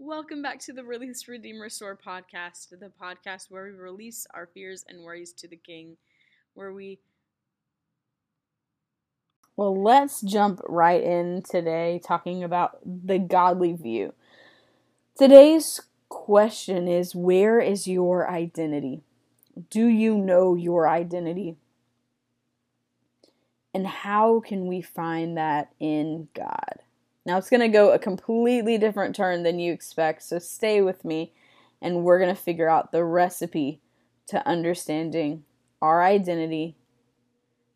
Welcome back to the Release, Redeem, Restore podcast, the podcast where we release our fears and worries to the King, where we. Well, let's jump right in today talking about the godly view. Today's question is Where is your identity? Do you know your identity? And how can we find that in God? Now it's going to go a completely different turn than you expect, so stay with me and we're going to figure out the recipe to understanding our identity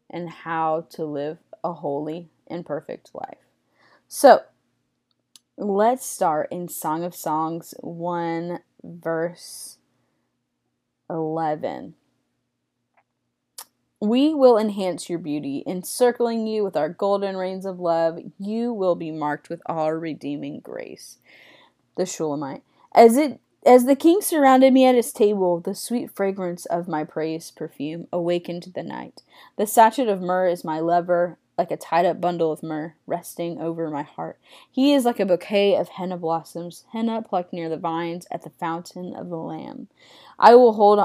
and how to live a holy and perfect life. So, let's start in Song of Songs 1 verse 11. We will enhance your beauty, encircling you with our golden reins of love. You will be marked with our redeeming grace. The Shulamite. As it as the king surrounded me at his table, the sweet fragrance of my praise perfume awakened the night. The sachet of myrrh is my lover, like a tied up bundle of myrrh resting over my heart. He is like a bouquet of henna blossoms, henna plucked near the vines at the fountain of the Lamb. I will hold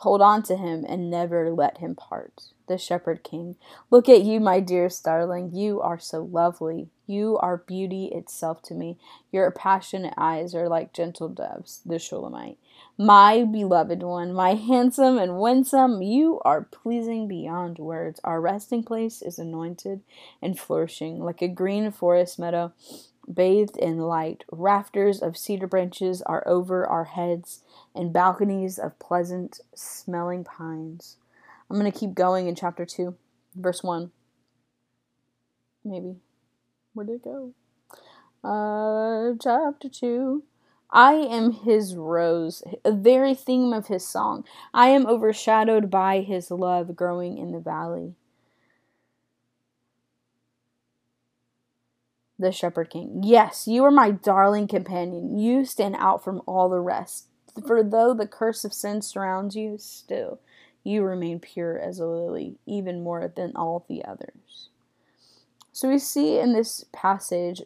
Hold on to him and never let him part. The Shepherd King. Look at you, my dear starling. You are so lovely. You are beauty itself to me. Your passionate eyes are like gentle doves. The Shulamite. My beloved one, my handsome and winsome, you are pleasing beyond words. Our resting place is anointed and flourishing like a green forest meadow bathed in light. Rafters of cedar branches are over our heads, and balconies of pleasant smelling pines. I'm going to keep going in chapter 2, verse 1. Maybe. Where did it go? Uh, chapter 2. I am his rose, a very theme of his song. I am overshadowed by his love growing in the valley. The Shepherd King. Yes, you are my darling companion. You stand out from all the rest. For though the curse of sin surrounds you, still you remain pure as a lily, even more than all the others. So we see in this passage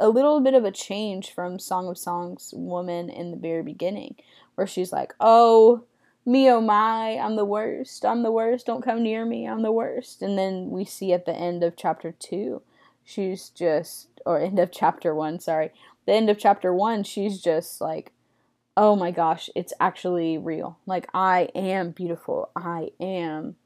a little bit of a change from Song of Songs woman in the very beginning, where she's like, Oh, me oh my, I'm the worst, I'm the worst, don't come near me, I'm the worst. And then we see at the end of chapter 2 she's just or end of chapter 1 sorry. The end of chapter 1 she's just like oh my gosh it's actually real. Like i am beautiful. I am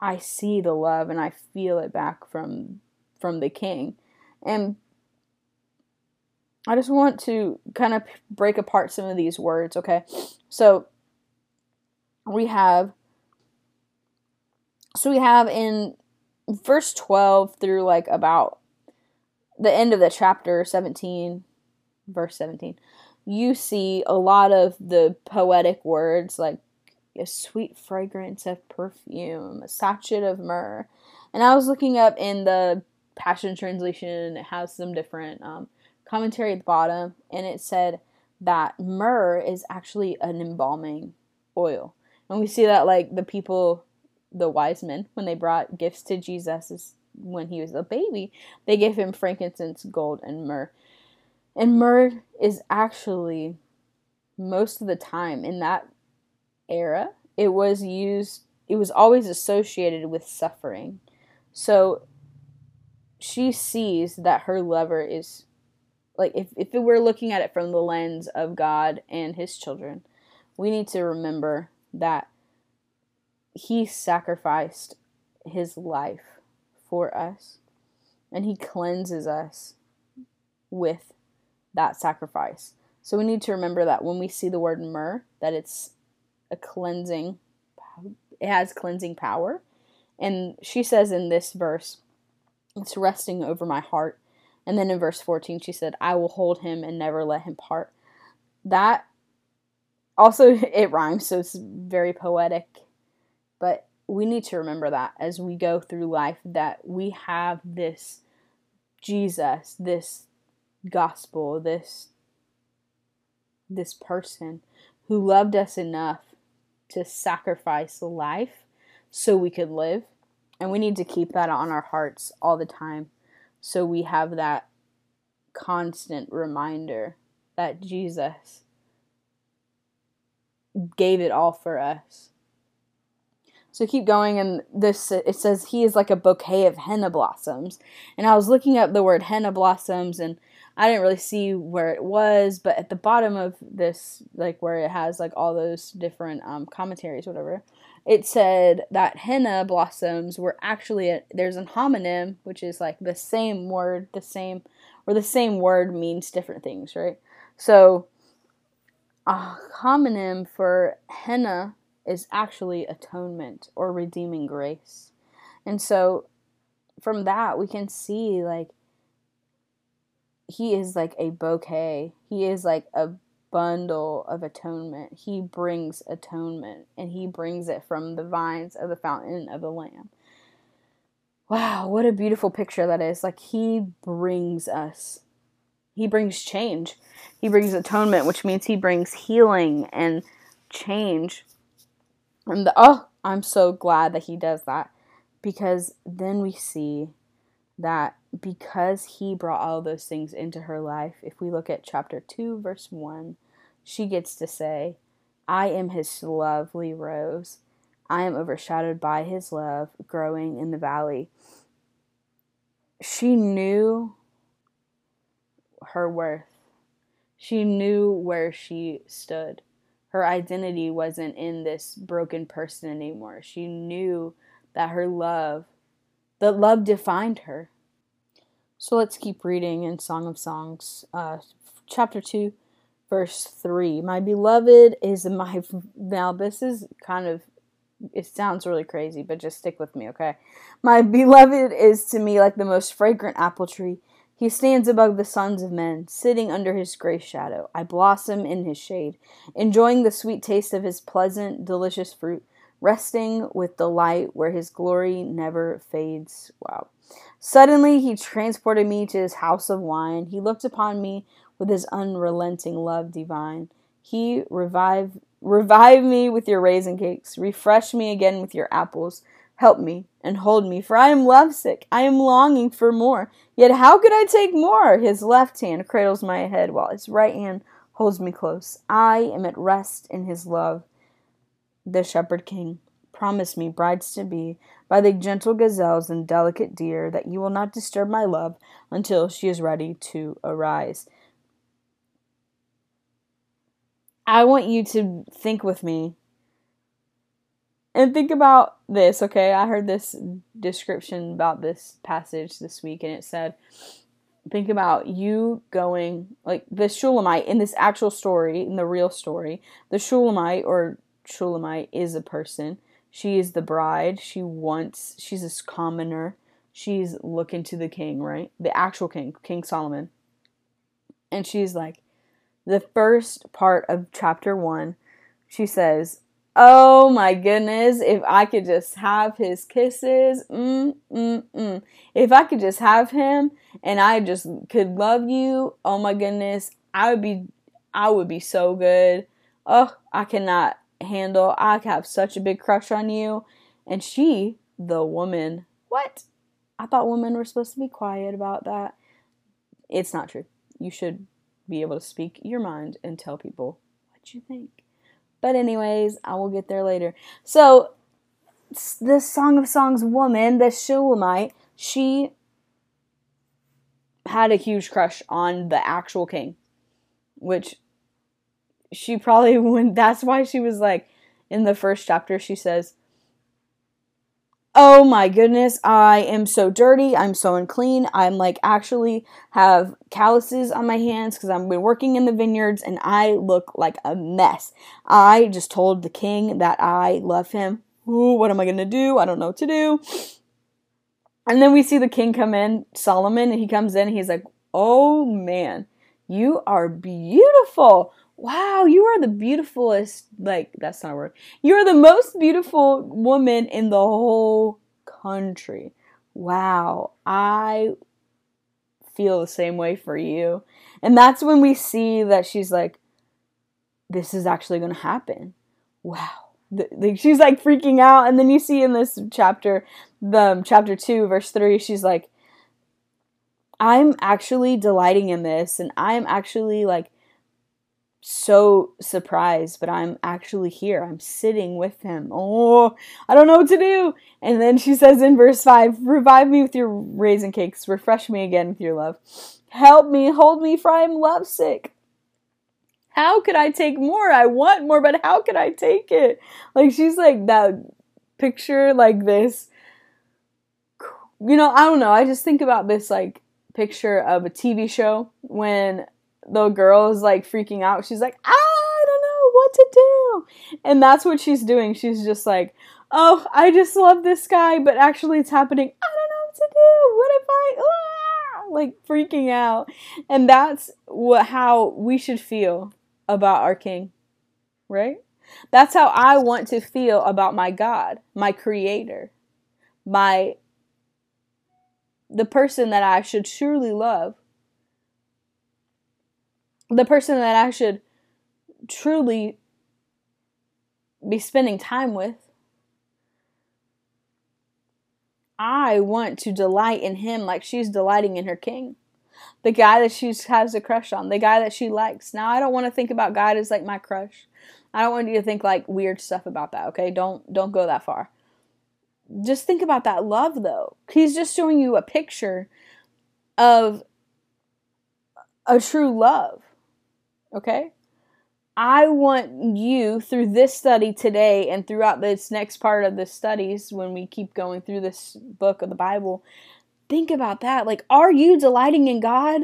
i see the love and i feel it back from from the king. And i just want to kind of break apart some of these words okay? So we have so we have in verse 12 through like about the end of the chapter 17 verse 17 you see a lot of the poetic words like a sweet fragrance of perfume a sachet of myrrh. And i was looking up in the passion translation it has some different um, commentary at the bottom and it said that myrrh is actually an embalming oil. And we see that like the people the wise men when they brought gifts to Jesus when he was a baby, they gave him frankincense, gold, and myrrh. And myrrh is actually most of the time in that era, it was used, it was always associated with suffering. So she sees that her lover is like if, if we're looking at it from the lens of God and his children, we need to remember that he sacrificed his life for us and he cleanses us with that sacrifice. So we need to remember that when we see the word myrrh that it's a cleansing it has cleansing power. And she says in this verse, it's resting over my heart. And then in verse 14 she said, I will hold him and never let him part. That also it rhymes, so it's very poetic but we need to remember that as we go through life that we have this Jesus, this gospel, this this person who loved us enough to sacrifice life so we could live. And we need to keep that on our hearts all the time so we have that constant reminder that Jesus gave it all for us. So keep going, and this it says he is like a bouquet of henna blossoms. And I was looking up the word henna blossoms, and I didn't really see where it was, but at the bottom of this, like where it has like all those different um, commentaries, whatever, it said that henna blossoms were actually a, there's an homonym, which is like the same word, the same or the same word means different things, right? So a homonym for henna is actually atonement or redeeming grace. And so from that we can see like he is like a bouquet. He is like a bundle of atonement. He brings atonement and he brings it from the vines of the fountain of the Lamb. Wow, what a beautiful picture that is. Like he brings us, he brings change. He brings atonement, which means he brings healing and change. And the, oh, I'm so glad that he does that because then we see that because he brought all those things into her life, if we look at chapter 2, verse 1, she gets to say, I am his lovely rose. I am overshadowed by his love growing in the valley. She knew her worth. She knew where she stood. Her identity wasn't in this broken person anymore. She knew that her love, that love defined her. So let's keep reading in Song of Songs, uh, chapter 2, verse 3. My beloved is my. Now, this is kind of. It sounds really crazy, but just stick with me, okay? My beloved is to me like the most fragrant apple tree. He stands above the sons of men, sitting under his grace shadow. I blossom in his shade, enjoying the sweet taste of his pleasant, delicious fruit, resting with delight where his glory never fades. Wow. Suddenly he transported me to his house of wine. He looked upon me with his unrelenting love divine. He revive revive me with your raisin cakes, refresh me again with your apples. Help me and hold me, for I am lovesick. I am longing for more. Yet how could I take more? His left hand cradles my head, while his right hand holds me close. I am at rest in his love. The shepherd king, promise me, brides to be, by the gentle gazelles and delicate deer, that you will not disturb my love until she is ready to arise. I want you to think with me and think about this, okay? I heard this description about this passage this week, and it said, think about you going, like the Shulamite in this actual story, in the real story, the Shulamite or Shulamite is a person she is the bride. She wants, she's this commoner. She's looking to the king, right? The actual king, King Solomon. And she's like, the first part of chapter one, she says, Oh my goodness, if I could just have his kisses, mm, mm, mm. If I could just have him and I just could love you, oh my goodness, I would be, I would be so good. Oh, I cannot handle. I have such a big crush on you. And she, the woman, what? I thought women were supposed to be quiet about that. It's not true. You should be able to speak your mind and tell people what you think. But, anyways, I will get there later. So, the Song of Songs woman, the Shulamite, she had a huge crush on the actual king, which she probably went that's why she was like in the first chapter she says oh my goodness i am so dirty i'm so unclean i'm like actually have calluses on my hands because i've been working in the vineyards and i look like a mess. I just told the king that i love him. Ooh, what am i gonna do? I don't know what to do. And then we see the king come in solomon and he comes in he's like oh man you are beautiful wow, you are the beautifulest, like, that's not a word. You're the most beautiful woman in the whole country. Wow, I feel the same way for you. And that's when we see that she's like, this is actually going to happen. Wow. Like she's like freaking out, and then you see in this chapter, the um, chapter two, verse three, she's like, I'm actually delighting in this and I'm actually like so surprised, but I'm actually here. I'm sitting with him. Oh, I don't know what to do. And then she says in verse 5 Revive me with your raisin cakes, refresh me again with your love. Help me, hold me, for I am lovesick. How could I take more? I want more, but how could I take it? Like, she's like that picture, like this. You know, I don't know. I just think about this, like, picture of a TV show when the girl is like freaking out. She's like, I don't know what to do. And that's what she's doing. She's just like, oh, I just love this guy, but actually it's happening. I don't know what to do. What if I, ah, like freaking out. And that's what, how we should feel about our king, right? That's how I want to feel about my God, my creator, my, the person that I should surely love the person that I should truly be spending time with. I want to delight in him like she's delighting in her king. The guy that she has a crush on, the guy that she likes. Now, I don't want to think about God as like my crush. I don't want you to think like weird stuff about that, okay? Don't don't go that far. Just think about that love though. He's just showing you a picture of a true love. Okay? I want you through this study today and throughout this next part of the studies when we keep going through this book of the Bible, think about that. Like, are you delighting in God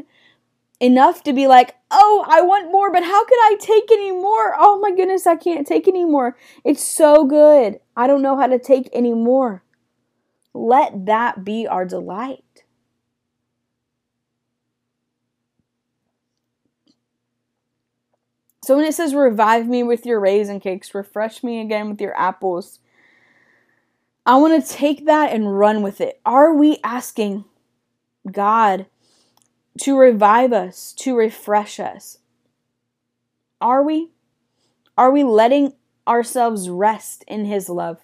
enough to be like, oh, I want more, but how could I take any more? Oh my goodness, I can't take any more. It's so good. I don't know how to take any more. Let that be our delight. So when it says, revive me with your raisin cakes, refresh me again with your apples, I want to take that and run with it. Are we asking God to revive us, to refresh us? Are we? Are we letting ourselves rest in His love?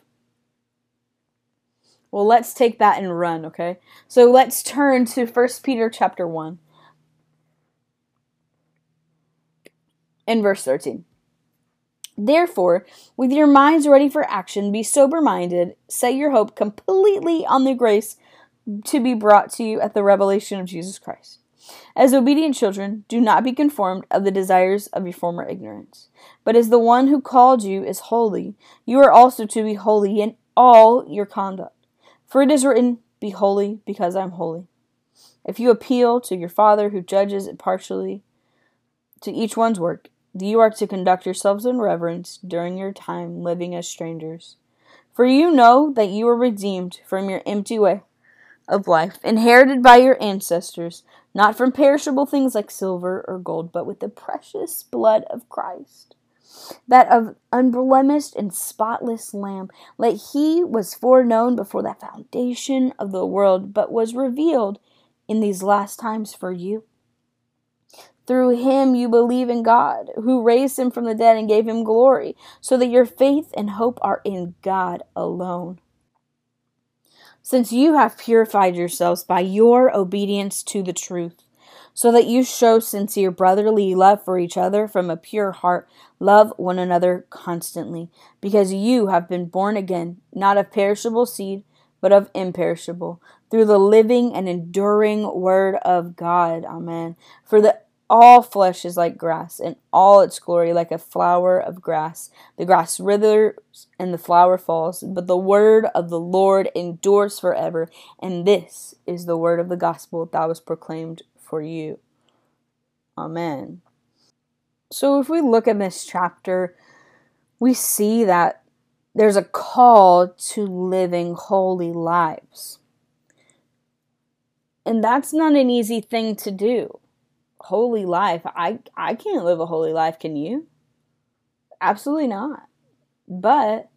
Well, let's take that and run, okay? So let's turn to 1 Peter chapter 1. In verse 13. Therefore, with your minds ready for action, be sober minded, set your hope completely on the grace to be brought to you at the revelation of Jesus Christ. As obedient children, do not be conformed of the desires of your former ignorance. But as the one who called you is holy, you are also to be holy in all your conduct. For it is written, Be holy, because I am holy. If you appeal to your Father who judges impartially to each one's work, you are to conduct yourselves in reverence during your time living as strangers. For you know that you were redeemed from your empty way of life, inherited by your ancestors, not from perishable things like silver or gold, but with the precious blood of Christ, that of unblemished and spotless Lamb. Like he was foreknown before the foundation of the world, but was revealed in these last times for you through him you believe in God, who raised him from the dead and gave him glory, so that your faith and hope are in God alone. Since you have purified yourselves by your obedience to the truth, so that you show sincere brotherly love for each other from a pure heart, love one another constantly, because you have been born again, not of perishable seed, but of imperishable, through the living and enduring word of God. Amen. For the all flesh is like grass, and all its glory like a flower of grass. The grass withers and the flower falls, but the word of the Lord endures forever. And this is the word of the gospel that was proclaimed for you. Amen. So, if we look at this chapter, we see that there's a call to living holy lives. And that's not an easy thing to do holy life. I I can't live a holy life, can you? Absolutely not. But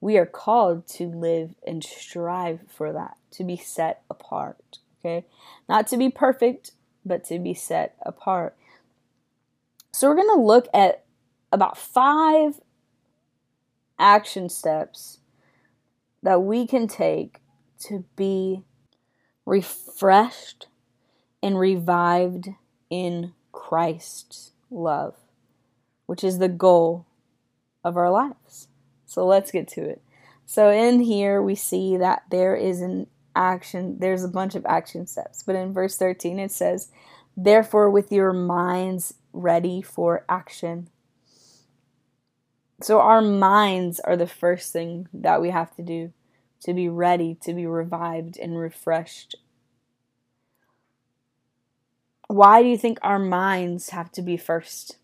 we are called to live and strive for that, to be set apart, okay? Not to be perfect, but to be set apart. So we're going to look at about 5 action steps that we can take to be refreshed and revived in Christ's love, which is the goal of our lives. So let's get to it. So in here we see that there is an action, there's a bunch of action steps. But in verse 13 it says, Therefore, with your minds ready for action. So our minds are the first thing that we have to do to be ready, to be revived and refreshed. Why do you think our minds have to be first?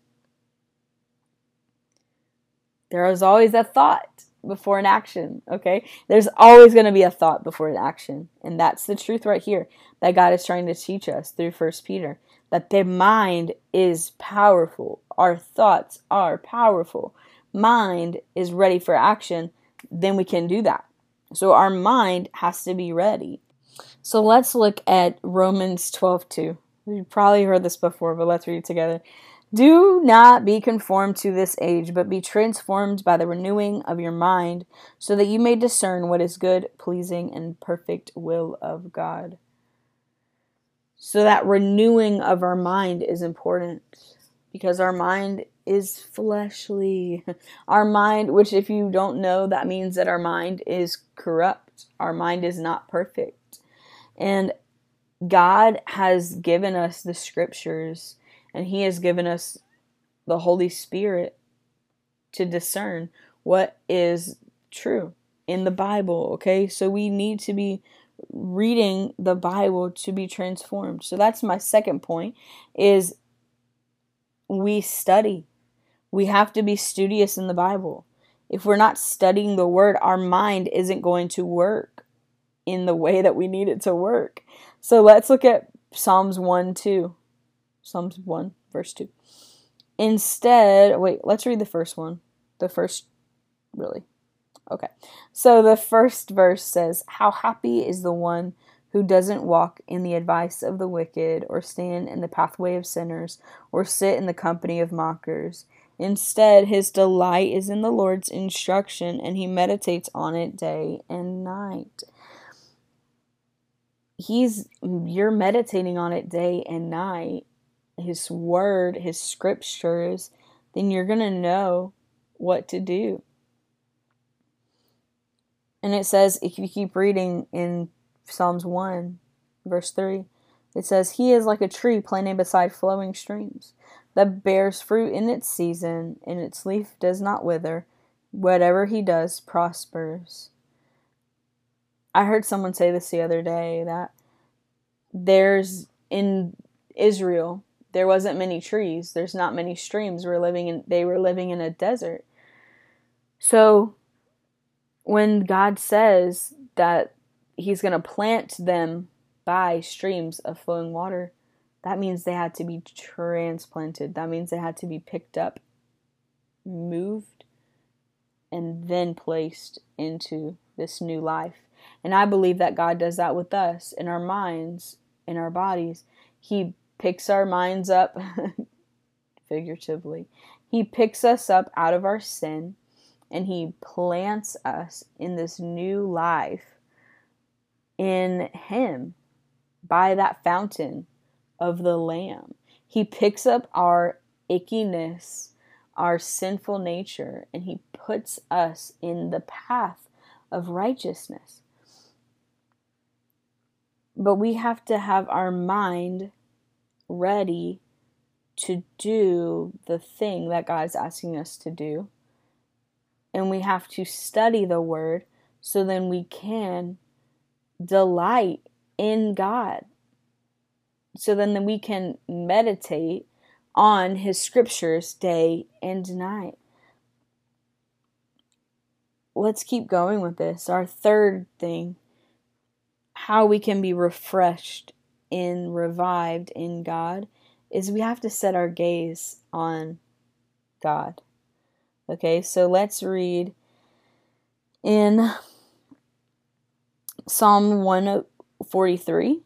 There is always a thought before an action, okay? There's always going to be a thought before an action. And that's the truth right here that God is trying to teach us through First Peter that the mind is powerful. Our thoughts are powerful. Mind is ready for action, then we can do that. So our mind has to be ready. So let's look at Romans 12 2. You've probably heard this before, but let's read it together. Do not be conformed to this age, but be transformed by the renewing of your mind, so that you may discern what is good, pleasing, and perfect will of God. So, that renewing of our mind is important because our mind is fleshly. Our mind, which, if you don't know, that means that our mind is corrupt, our mind is not perfect. And God has given us the scriptures and He has given us the Holy Spirit to discern what is true in the Bible, okay? So we need to be reading the Bible to be transformed. So that's my second point is we study. We have to be studious in the Bible. If we're not studying the word, our mind isn't going to work in the way that we need it to work. So let's look at Psalms 1 2. Psalms 1, verse 2. Instead, wait, let's read the first one. The first, really. Okay. So the first verse says, How happy is the one who doesn't walk in the advice of the wicked, or stand in the pathway of sinners, or sit in the company of mockers. Instead, his delight is in the Lord's instruction, and he meditates on it day and night. He's you're meditating on it day and night, his word, his scriptures, then you're going to know what to do. And it says, if you keep reading in Psalms 1, verse 3, it says, He is like a tree planted beside flowing streams that bears fruit in its season, and its leaf does not wither. Whatever he does prospers. I heard someone say this the other day that there's in Israel there wasn't many trees, there's not many streams. We're living in they were living in a desert. So when God says that he's going to plant them by streams of flowing water, that means they had to be transplanted. That means they had to be picked up, moved, and then placed into this new life. And I believe that God does that with us in our minds, in our bodies. He picks our minds up, figuratively. He picks us up out of our sin and He plants us in this new life in Him by that fountain of the Lamb. He picks up our ickiness, our sinful nature, and He puts us in the path of righteousness. But we have to have our mind ready to do the thing that God's asking us to do. And we have to study the Word so then we can delight in God. So then we can meditate on His scriptures day and night. Let's keep going with this. Our third thing how we can be refreshed in revived in God is we have to set our gaze on God. Okay, so let's read in Psalm 143,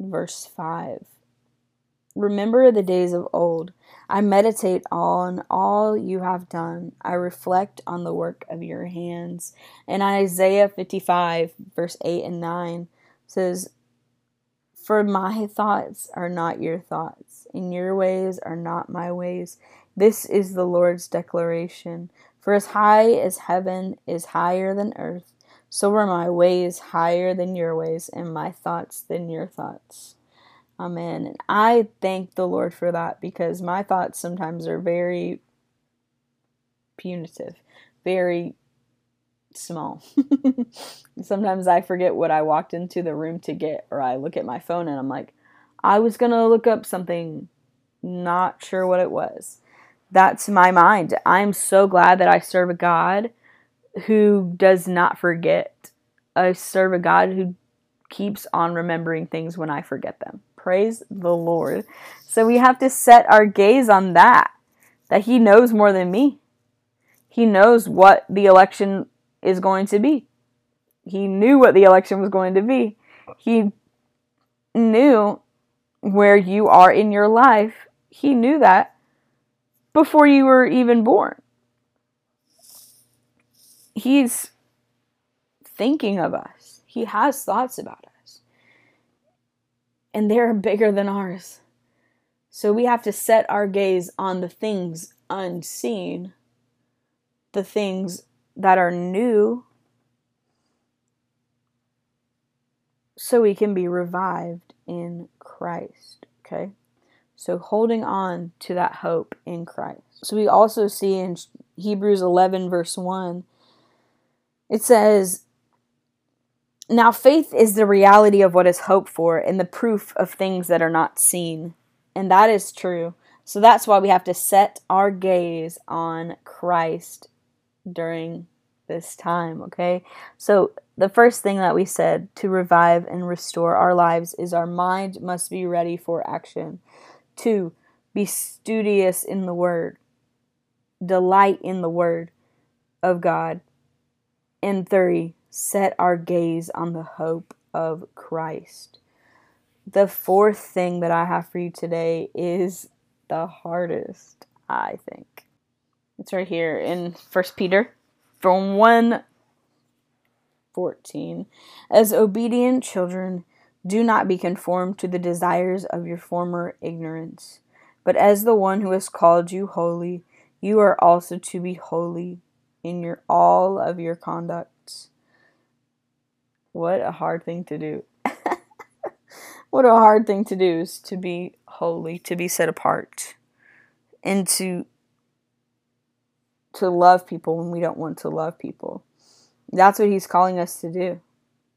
verse 5. Remember the days of old. I meditate on all you have done. I reflect on the work of your hands. And Isaiah 55, verse 8 and 9 says, For my thoughts are not your thoughts, and your ways are not my ways. This is the Lord's declaration. For as high as heaven is higher than earth, so are my ways higher than your ways, and my thoughts than your thoughts. Amen. And I thank the Lord for that because my thoughts sometimes are very punitive, very small. sometimes I forget what I walked into the room to get, or I look at my phone and I'm like, I was going to look up something, not sure what it was. That's my mind. I'm so glad that I serve a God who does not forget. I serve a God who keeps on remembering things when I forget them. Praise the Lord. So we have to set our gaze on that, that He knows more than me. He knows what the election is going to be. He knew what the election was going to be. He knew where you are in your life. He knew that before you were even born. He's thinking of us, He has thoughts about us. And they're bigger than ours. So we have to set our gaze on the things unseen, the things that are new, so we can be revived in Christ. Okay? So holding on to that hope in Christ. So we also see in Hebrews 11, verse 1, it says, Now faith is the reality of what is hoped for and the proof of things that are not seen. And that is true. So that's why we have to set our gaze on Christ during this time, okay? So the first thing that we said to revive and restore our lives is our mind must be ready for action. Two, be studious in the word. Delight in the word of God. And three, set our gaze on the hope of Christ. The fourth thing that I have for you today is the hardest, I think. It's right here in First Peter from 1 14. As obedient children, do not be conformed to the desires of your former ignorance, but as the one who has called you holy, you are also to be holy in your all of your conducts. What a hard thing to do. what a hard thing to do is to be holy, to be set apart, and to to love people when we don't want to love people. That's what he's calling us to do.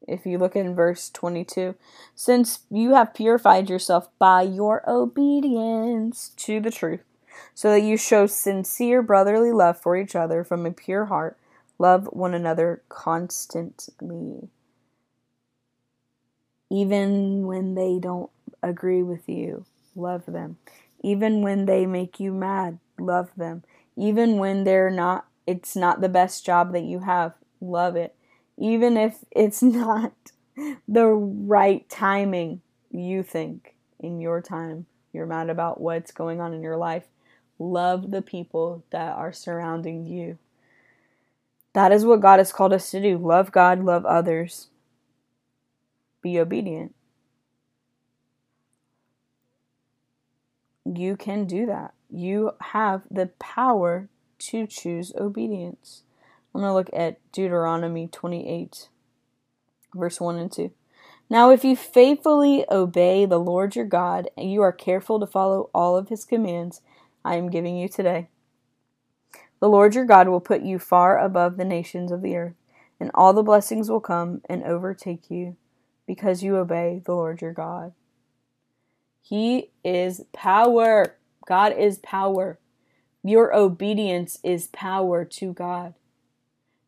If you look in verse 22, since you have purified yourself by your obedience to the truth, so that you show sincere brotherly love for each other from a pure heart, love one another constantly. Even when they don't agree with you, love them. Even when they make you mad, love them. Even when they're not it's not the best job that you have love it. Even if it's not the right timing you think in your time you're mad about what's going on in your life love the people that are surrounding you. That is what god has called us to do. Love god love others be obedient you can do that you have the power to choose obedience. I'm going to look at Deuteronomy 28, verse 1 and 2. Now, if you faithfully obey the Lord your God, and you are careful to follow all of his commands I am giving you today, the Lord your God will put you far above the nations of the earth, and all the blessings will come and overtake you because you obey the Lord your God. He is power. God is power. Your obedience is power to God.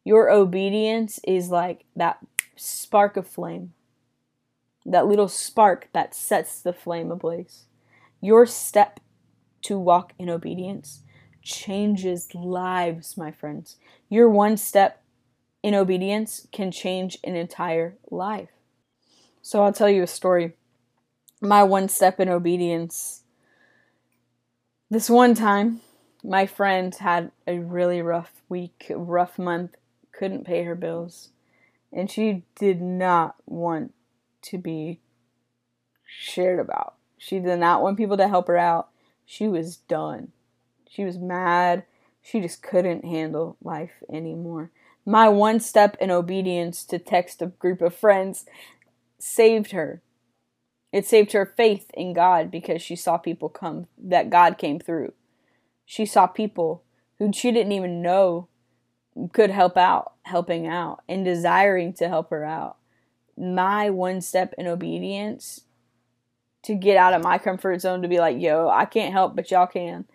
Your obedience is like that spark of flame, that little spark that sets the flame ablaze. Your step to walk in obedience changes lives, my friends. Your one step in obedience can change an entire life. So I'll tell you a story. My one step in obedience this one time, my friend had a really rough week, rough month, couldn't pay her bills, and she did not want to be shared about. She did not want people to help her out. She was done. She was mad. She just couldn't handle life anymore. My one step in obedience to text a group of friends saved her. It saved her faith in God because she saw people come, that God came through. She saw people who she didn't even know could help out, helping out, and desiring to help her out. My one step in obedience to get out of my comfort zone to be like, yo, I can't help, but y'all can.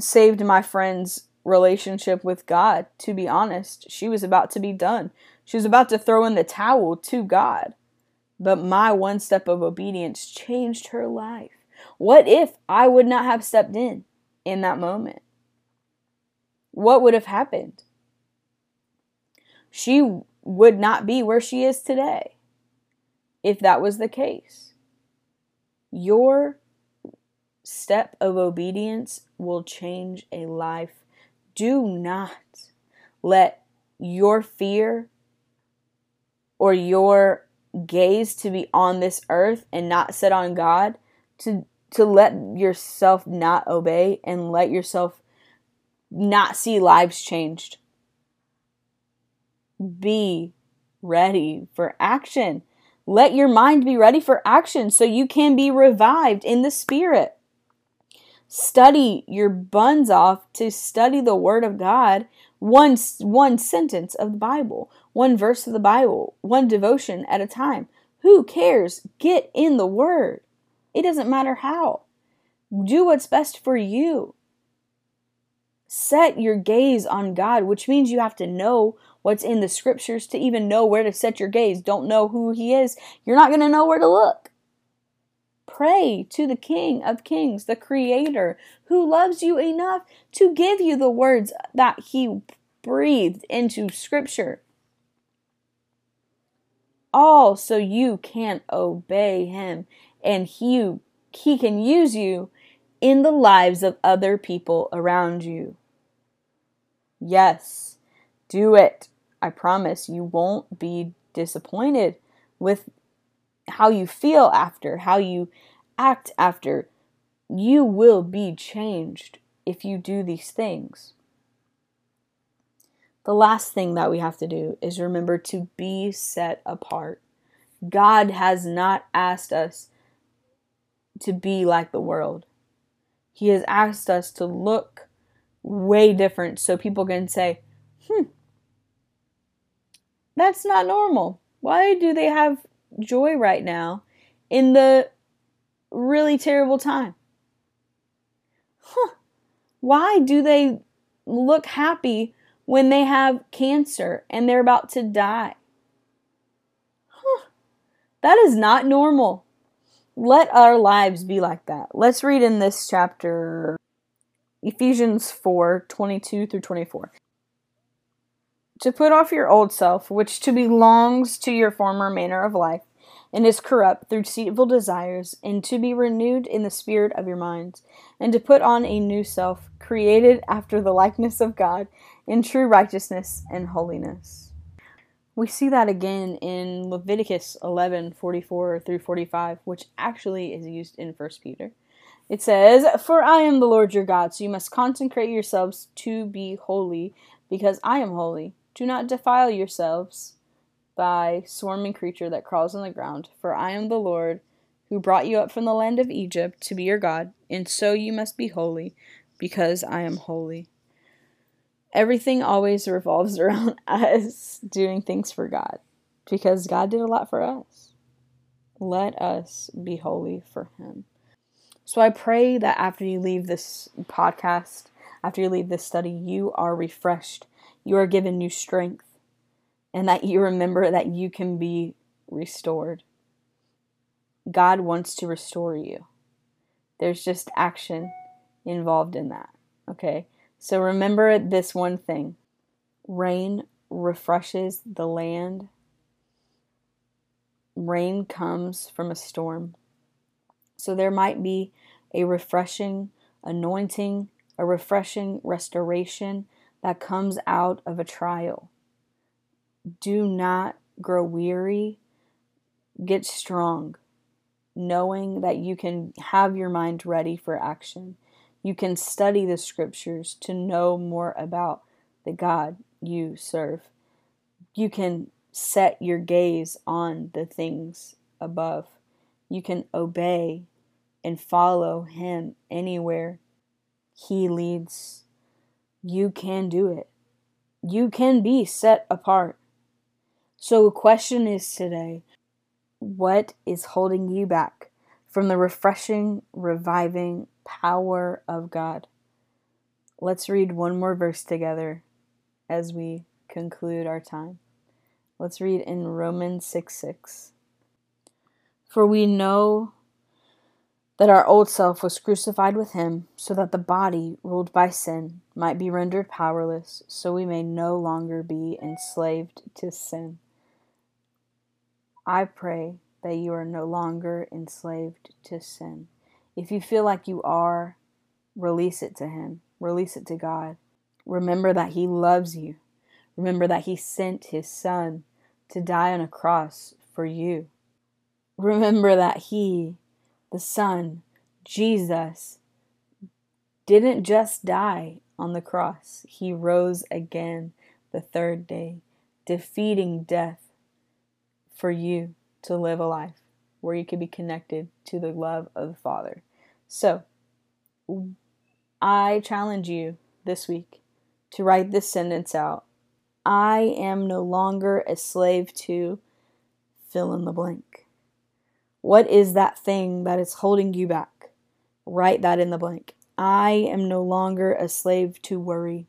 Saved my friend's relationship with God, to be honest. She was about to be done. She was about to throw in the towel to God. But my one step of obedience changed her life. What if I would not have stepped in in that moment? What would have happened? She would not be where she is today if that was the case. Your step of obedience will change a life. Do not let your fear or your gaze to be on this earth and not set on God to to let yourself not obey and let yourself not see lives changed. Be ready for action. Let your mind be ready for action so you can be revived in the spirit. Study your buns off to study the word of God, one one sentence of the Bible, one verse of the Bible, one devotion at a time. Who cares? Get in the word. It doesn't matter how. Do what's best for you. Set your gaze on God, which means you have to know what's in the scriptures to even know where to set your gaze. Don't know who He is, you're not going to know where to look. Pray to the King of Kings, the Creator, who loves you enough to give you the words that He breathed into Scripture. All so you can obey Him and He, he can use you in the lives of other people around you. Yes, do it. I promise you won't be disappointed with how you feel after, how you act after. You will be changed if you do these things. The last thing that we have to do is remember to be set apart. God has not asked us to be like the world. He has asked us to look way different so people can say, hmm, that's not normal. Why do they have joy right now in the really terrible time? Huh. Why do they look happy when they have cancer and they're about to die? Huh. That is not normal. Let our lives be like that. Let's read in this chapter Ephesians 4 22 through 24 to put off your old self, which to belongs to your former manner of life, and is corrupt through deceitful desires, and to be renewed in the spirit of your minds, and to put on a new self, created after the likeness of God, in true righteousness and holiness. We see that again in Leviticus 11 44 through 45, which actually is used in 1 Peter. It says, For I am the Lord your God, so you must consecrate yourselves to be holy, because I am holy. Do not defile yourselves by swarming creature that crawls on the ground, for I am the Lord who brought you up from the land of Egypt to be your God, and so you must be holy, because I am holy. Everything always revolves around us doing things for God, because God did a lot for us. Let us be holy for Him. So I pray that after you leave this podcast, after you leave this study, you are refreshed you are given new strength, and that you remember that you can be restored. God wants to restore you. There's just action involved in that. Okay? So remember this one thing rain refreshes the land, rain comes from a storm. So there might be a refreshing anointing, a refreshing restoration, that comes out of a trial. Do not grow weary. get strong, knowing that you can have your mind ready for action. You can study the scriptures to know more about the God you serve. You can set your gaze on the things above. You can obey and follow Him anywhere He leads. You can do it. You can be set apart. So, the question is today what is holding you back from the refreshing, reviving power of God? Let's read one more verse together as we conclude our time. Let's read in Romans 6 6. For we know that our old self was crucified with him, so that the body, ruled by sin, might be rendered powerless, so we may no longer be enslaved to sin. I pray that you are no longer enslaved to sin. If you feel like you are, release it to Him, release it to God. Remember that He loves you. Remember that He sent His Son to die on a cross for you. Remember that He, the Son, Jesus, didn't just die on the cross, He rose again the third day, defeating death for you to live a life where you can be connected to the love of the Father. So, I challenge you this week to write this sentence out. I am no longer a slave to fill in the blank. What is that thing that is holding you back? Write that in the blank. I am no longer a slave to worry.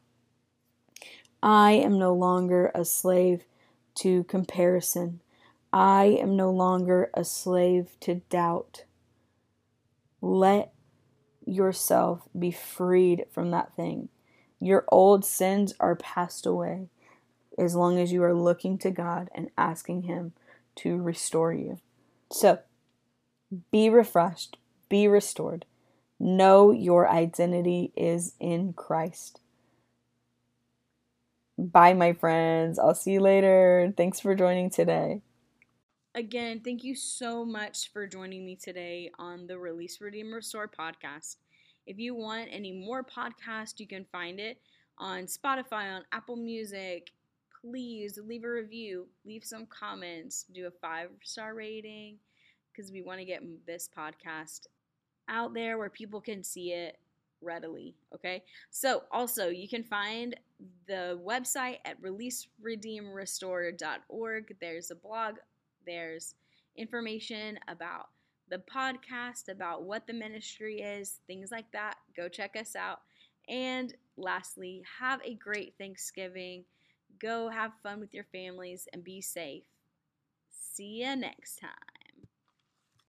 I am no longer a slave to comparison. I am no longer a slave to doubt. Let yourself be freed from that thing. Your old sins are passed away as long as you are looking to God and asking Him to restore you. So, be refreshed, be restored. Know your identity is in Christ. Bye, my friends. I'll see you later. Thanks for joining today. Again, thank you so much for joining me today on the Release, Redeem, Restore podcast. If you want any more podcasts, you can find it on Spotify, on Apple Music. Please leave a review, leave some comments, do a five star rating because we want to get this podcast out there where people can see it readily. Okay. So, also, you can find the website at releaseredeemrestore.org. There's a blog there's information about the podcast, about what the ministry is, things like that. Go check us out. And lastly, have a great Thanksgiving. Go have fun with your families and be safe. See you next time.